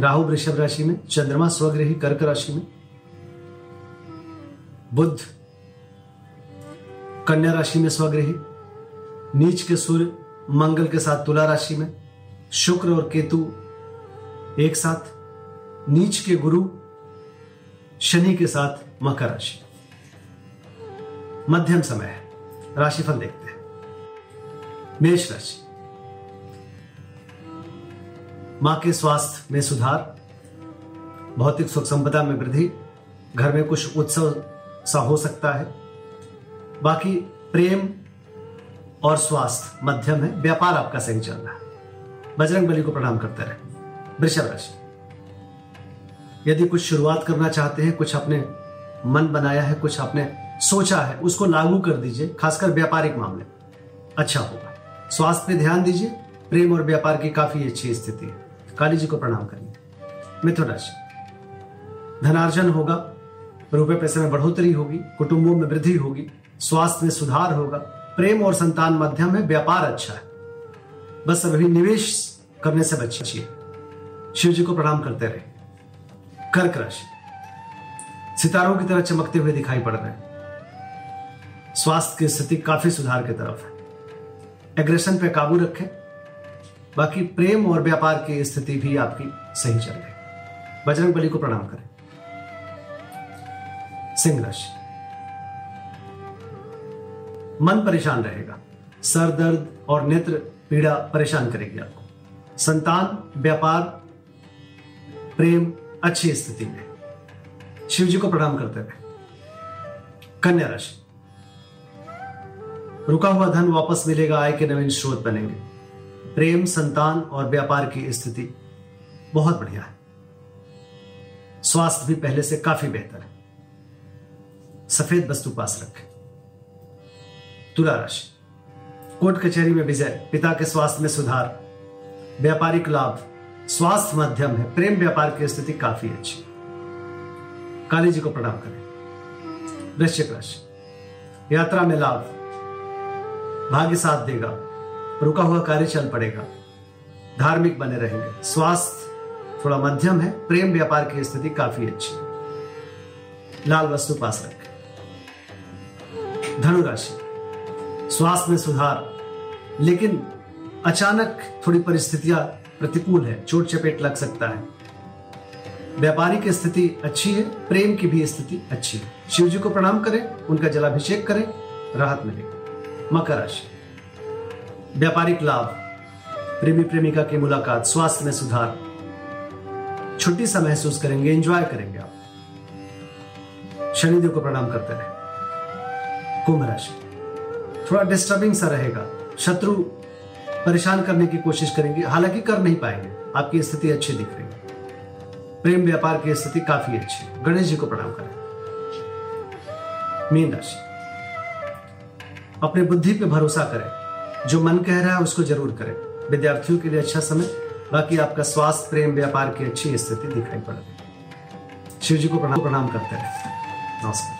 राहु वृषभ राशि में, चंद्रमा स्वग्रही कर्क राशि में बुद्ध कन्या राशि में स्वग्रही, नीच के सूर्य मंगल के साथ तुला राशि में, शुक्र और केतु एक साथ, नीच के गुरु शनि के साथ मकर राशि। मध्यम समय है, राशिफल देखते हैं। मेष राशि। माँ के स्वास्थ्य में सुधार, भौतिक सुख संपदा में वृद्धि, घर में कुछ उत्सव सा हो सकता है। बाकी प्रेम और स्वास्थ्य मध्यम है, व्यापार आपका सही चल रहा है। बजरंग बली को प्रणाम करते रहे। वृषभ राशि। यदि कुछ शुरुआत करना चाहते हैं, कुछ अपने मन बनाया है, कुछ आपने सोचा है, उसको लागू कर दीजिए, खासकर व्यापारिक मामले अच्छा होगा। स्वास्थ्य पे ध्यान दीजिए, प्रेम और व्यापार की काफ़ी अच्छी स्थिति है। काली जी को प्रणाम करिए। मिथुन राशि। धनार्जन होगा, रुपए पैसे में बढ़ोतरी होगी, कुटुंबों में वृद्धि होगी, स्वास्थ्य में सुधार होगा, प्रेम और संतान मध्यम है, व्यापार अच्छा है। बस अभी निवेश करने से बचिए। शिव जी को प्रणाम करते रहे। कर्क राशि। सितारों की तरह चमकते हुए दिखाई पड़ रहे हैं। स्वास्थ्य की स्थिति काफ़ी सुधार की तरफ़ है। एग्रेशन पे काबू रखें। बाकी प्रेम और व्यापार की स्थिति भी आपकी सही चल रही। बजरंग बली को प्रणाम करें। सिंह राशि मन परेशान रहेगा। सर दर्द और नेत्र पीड़ा परेशान करेगी आपको। संतान, व्यापार, प्रेम, अच्छी स्थिति में। शिव जी को प्रणाम करते रहे। कन्या राशि। रुका हुआ धन वापस मिलेगा, आय के नवीन स्रोत बनेंगे। प्रेम, संतान और व्यापार की स्थिति बहुत बढ़िया है। स्वास्थ्य भी पहले से काफ़ी बेहतर है। सफ़ेद वस्तु पास रखें। तुला राशि। कोर्ट कचहरी में विजय, पिता के स्वास्थ्य में सुधार। व्यापारिक लाभ। स्वास्थ्य मध्यम है। प्रेम व्यापार की स्थिति काफ़ी अच्छी काली जी को प्रणाम करें। वृश्चिक राशि। यात्रा में लाभ। भाग्य साथ देगा। रुका हुआ कार्य चल पड़ेगा। धार्मिक बने रहेंगे। स्वास्थ्य थोड़ा मध्यम है, प्रेम व्यापार की स्थिति काफ़ी अच्छी है। लाल वस्तु पास रखें। धनुराशि, स्वास्थ्य में सुधार, लेकिन अचानक थोड़ी परिस्थितियाँ प्रतिकूल है, चोट चपेट लग सकता है। व्यापारिक स्थिति अच्छी है, प्रेम की भी स्थिति अच्छी है। शिव जी को प्रणाम करें, उनका जलाभिषेक करें, राहत मिलेगी मकर राशि। व्यापारिक लाभ, प्रेमी प्रेमिका की मुलाकात, स्वास्थ्य में सुधार। छुट्टी सा महसूस करेंगे एंजॉय करेंगे आप। शनिदेव को प्रणाम करते रहे। कुंभ राशि। थोड़ा डिस्टर्बिंग सा रहेगा। शत्रु परेशान करने की कोशिश करेंगे, हालाँकि कर नहीं पाएँगे। आपकी स्थिति अच्छी दिख रही है। प्रेम व्यापार की स्थिति काफ़ी अच्छी गणेश जी को प्रणाम करें। मीन राशि। अपने बुद्धि पे भरोसा करें। जो मन कह रहा है उसको ज़रूर करें। विद्यार्थियों के लिए अच्छा समय बाकी आपका स्वास्थ्य प्रेम व्यापार की अच्छी स्थिति दिखाई पड़। रही है शिव जी को प्रणाम प्रणाम करते रहे नमस्कार।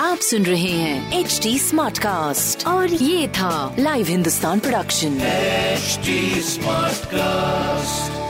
आप सुन रहे हैं एच डी स्मार्ट कास्ट और ये था live Hindustan production smart Smartcast.